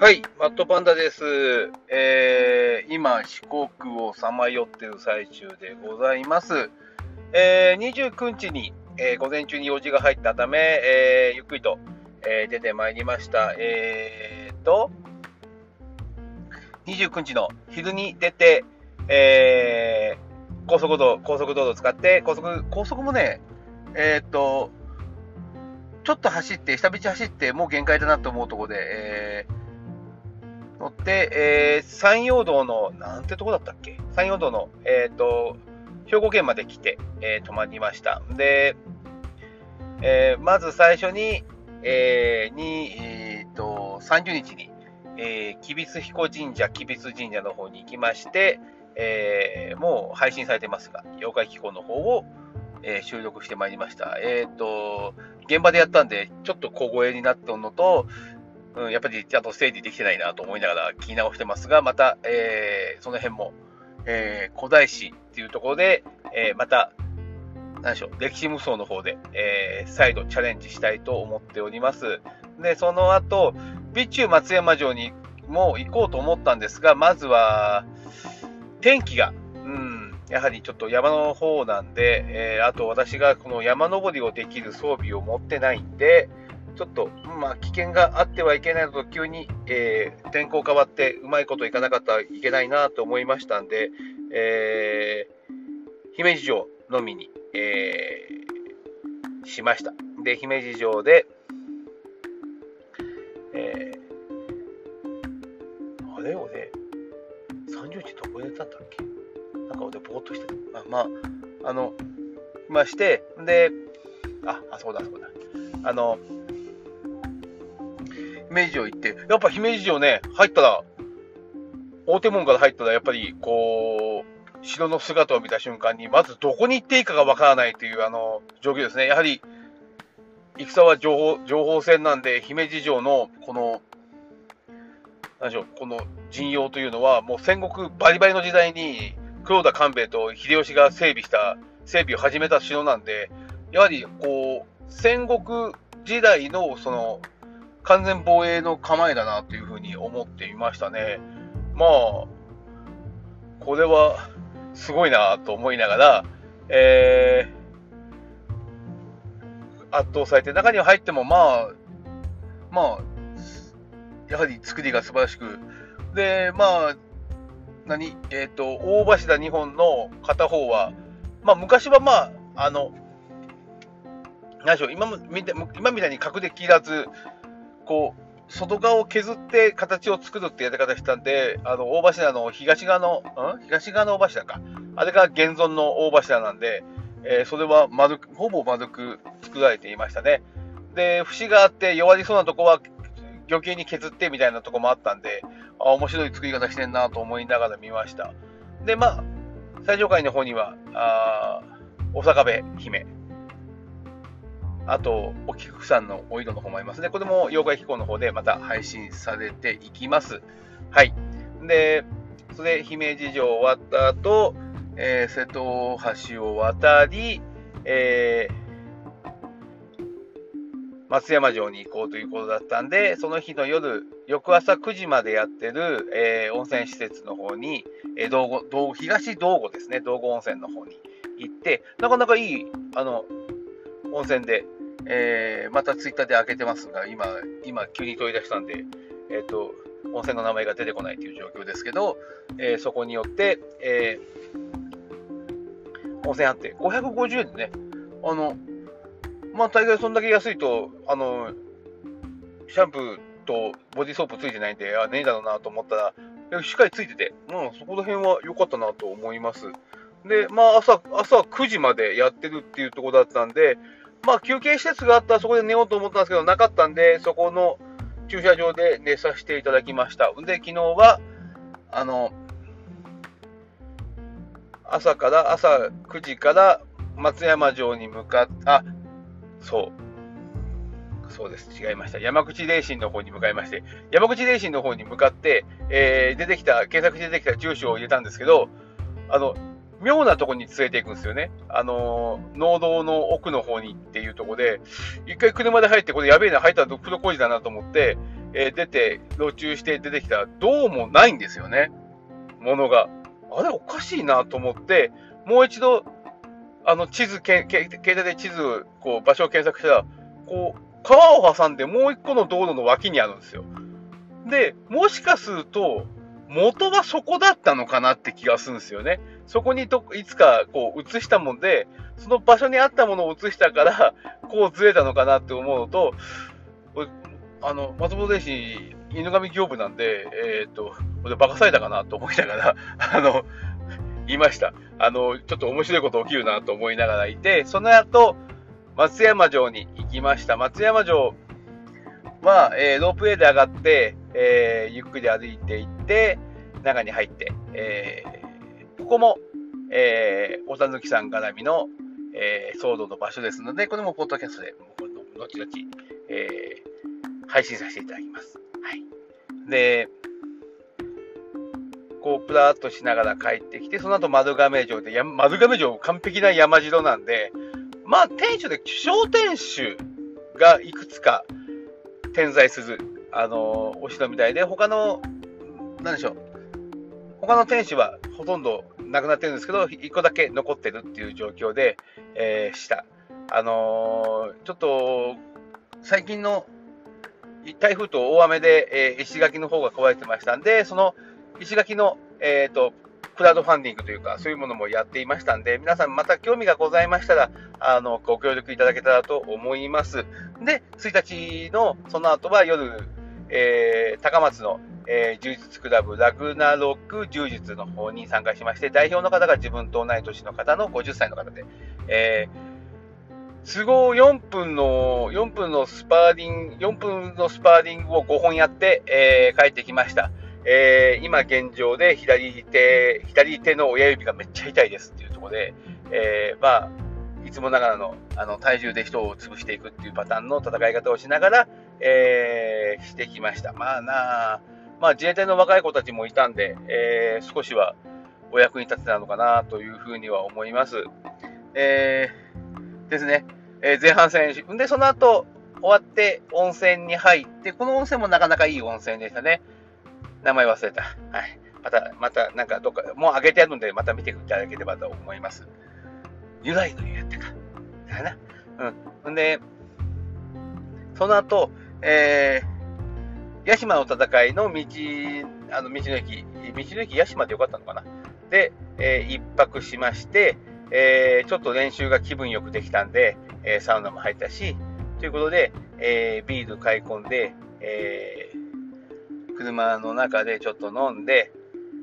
はい、マットパンダです。えー、今、四国をさまよっている最中でございます。えー、29日に、えー午前中に用事が入ったため、えーゆっくりと、えー出てまいりました。えーと、29日の昼に出て、えー高速道路、高速道路を使って、高速、高速もね、えーと、ちょっと走って、下道走って、もう限界だなと思うところで、えーって、えー山陽道の、なんてとこだったっけ？山陽道の、えーと、兵庫県まで来て、えー泊まりました。で、えーまず最初に、えーに、えーっと、30日に、えー、吉備津彦神社、吉備津神社の方に行きまして、えーもう配信されてますが、妖怪気候の方を、えー収録してまいりました。えっ、と、現場でやったんで、ちょっと小声になったのと、うん、やっぱりちゃんと整理できてないなと思いながら聞き直してますが、また、えーその辺も、えー古代史っていうところで、えーまた、何でしょう、歴史無双の方で、え再度チャレンジしたいと思っております。で、その後、備中松山城にも行こうと思ったんですが、まずは、天気が、うん、やはりちょっと山の方なんで、えーあと私がこの山登りをできる装備を持ってないんで、ちょっと、まあ、危険があってはいけないのと、急に、えー天候変わって、うまいこといかなかったらいけないなと思いましたんで、えー姫路城のみに、えーしました。で、姫路城で、えーあれ俺、30日どこでやったんだっけ？なんか俺、ぼーっとしてる。あまあ、あの、まして、で、あ、あ、そうだ、そうだ。あの、姫路城行って、やっぱ姫路城ね、入ったら、大手門から入ったら、やっぱり、こう、城の姿を見た瞬間に、まずどこに行っていいかがわからないという、あの、状況ですね。やはり、戦は情報、情報戦なんで、姫路城の、この、なんでしょう、この陣容というのは、もう戦国バリバリの時代に、黒田官兵衛と秀吉が整備した、整備を始めた城なんで、やはり、こう、戦国時代の、その、完全防衛の構えだなというふうに思っていましたね。まあ、これはすごいなと思いながら、えー圧倒されて、中に入っても、まあ、まあ、やはり作りが素晴らしく、で、まあ、何、えっ、と、大柱2本の片方は、まあ、昔はまあ、あの、何でしょう、今見て今みたいに角で切らず、こう、外側を削って形を作るってやり方したんで、あの、大柱の東側の、ん？東側の大柱か。あれが現存の大柱なんで、えーそれは丸く、ほぼ丸く作られていましたね。で、節があって弱りそうなとこは余計に削ってみたいなとこもあったんで、あ面白い作り方してんなと思いながら見ました。で、まあ、最上階の方には、あーお坂部姫、あと、お菊さんのお色の方もありますね。これも妖怪機構の方でまた配信されていきます。はい。で、それで、姫路城終わった後、えー瀬戸大橋を渡り、えー松山城に行こうということだったんで、その日の夜、翌朝9時までやってる、えー温泉施設の方に、え道後道東道後ですね、道後温泉の方に行って、なかなかいいあの温泉で、えーまたツイッターで開けてますが、今、今急に取り出したんで、えっ、と、温泉の名前が出てこないという状況ですけど、えーそこによって、え温泉あって、550円でね、あの、まあ、大概そんだけ安いと、あの、シャンプーとボディーソープついてないんで、あ、ねえだろうなと思ったら、しっかりついてて、うん、そこら辺は良かったなと思います。で、まあ、朝、朝9時までやってるっていうところだったんで、まあ、休憩施設があったらそこで寝ようと思ったんですけど、なかったんで、そこの駐車場で寝させていただきました。で、昨日は、あの、朝から、朝9時から松山城に向かっあ、そう。そうです。違いました。山口霊神の方に向かいまして、山口霊神の方に向かって、えー出てきた、検索して出てきた住所を入れたんですけど、あの、妙なとこに連れていくんですよね。あの農道の奥の方にっていうとこで、一回車で入って、これやべえな、入ったらプロ工事だなと思って、えー、出て、路中して出てきたら、どうもないんですよね。ものが。あれ、おかしいなと思って、もう一度、あの、地図、携帯で地図、こう、場所を検索したら、こう、川を挟んでもう一個の道路の脇にあるんですよ。で、もしかすると、元はそこだったのかなって気がするんですよね。そこにといつかこう移したもんで、その場所にあったものを移したから、こうずれたのかなって思うのと、あの、松本電子、犬神業務なんで、えっ、と、これバカされたかなと思いながら、あの、言いました。あの、ちょっと面白いこと起きるなと思いながらいて、その後、松山城に行きました。松山城は、えー、ロープウェイで上がって、えー、ゆっくり歩いていって、中に入って、えー、ここも、えー、おたぬきさん絡みの、えー、騒動の場所ですので、これもポッドキャストで、後々、えー、配信させていただきます。はい。で、こう、プラーっとしながら帰ってきて、その後丸亀城で、丸亀城完璧な山城なんで、まあ、天守で小天守がいくつか点在する、あのお城みたいで、他の、なんでしょう、他の天守はほとんどなくなってるんですけど、1個だけ残ってるっていう状況で、えー、した。あのー、ちょっと、最近の台風と大雨で、えー、石垣の方が壊れてましたんで、その石垣の、えっ、と、クラウドファンディングというか、そういうものもやっていましたんで、皆さんまた興味がございましたら、あの、ご協力いただけたらと思います。で、1日のその後は夜、えー、高松の、えー、柔術クラブラグナロック柔術の方に参加しまして、代表の方が自分と同い年の方の50歳の方で、えー、都合4分の、4分のスパーリング、4分のスパーリングを5本やって、えー、帰ってきました。えー、今現状で左手、左手の親指がめっちゃ痛いですっていうところで、えー、まあ、いつもながらのあの体重で人を潰していくっていうパターンの戦い方をしながら、えー、してきました。まあなあ、まあ自衛隊の若い子たちもいたんで、えー、少しはお役に立てたのかなというふうには思います。えー、ですね。えー、前半戦、で、その後終わって温泉に入って、この温泉もなかなかいい温泉でしたね。名前忘れた。はい。また、また、なんか、どっか、もう上げてあるので、また見ていただければと思います。由来の湯やったか。だな。うん。んで、その後、えー、屋島の戦いの道、あの、道の駅、道の駅屋島でよかったのかな。で、えー、一泊しまして、えー、ちょっと練習が気分よくできたんで、えー、サウナも入ったし、ということで、えー、ビール買い込んで、えー、車の中でちょっと飲んで、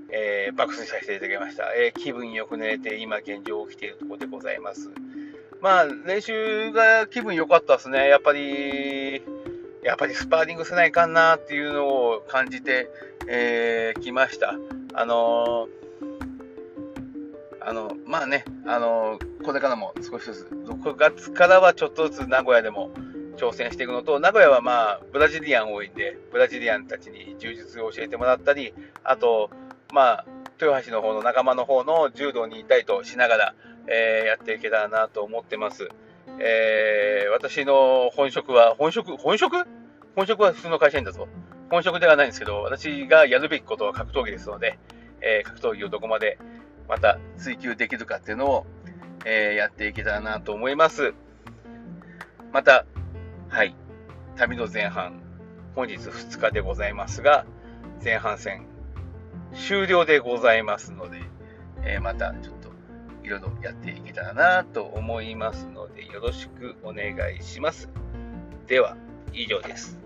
えー、爆睡させていただきました。えー、気分よく寝れて、今現状起きているところでございます。まあ、練習が気分良かったですね。やっぱり、やっぱりスパーリングせないかんなっていうのを感じて、えー、ました。あのー、あの、まあね、あのー、これからも少しずつ、6月からはちょっとずつ名古屋でも、挑戦していくのと、名古屋はまあ、ブラジリアン多いんで、ブラジリアンたちに柔術を教えてもらったり、あと、まあ、豊橋の方の仲間の方の柔道にいたりとしながら、えー、やっていけたらなと思ってます。えー、私の本職は、本職、本職？本職は普通の会社員だぞ。本職ではないんですけど、私がやるべきことは格闘技ですので、えー、格闘技をどこまでまた追求できるかっていうのを、えー、やっていけたらなと思います。また、はい。旅の前半、本日2日でございますが、前半戦終了でございますので、えー、またちょっといろいろやっていけたらなと思いますので、よろしくお願いします。では、以上です。